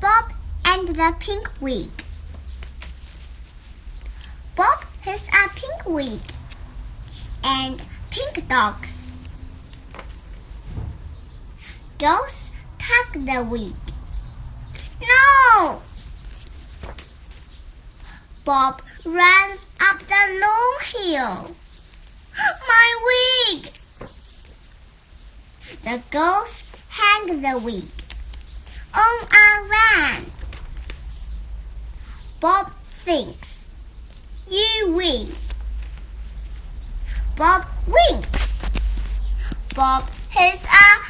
Bob and the Pink Wig. Bob has a pink wig and pink dogs. Girls tug the wig. No! Bob runs up the long hill. My wig! The girls hang the wig on a. Bob thinks. You win. Bob winks. Bob has a.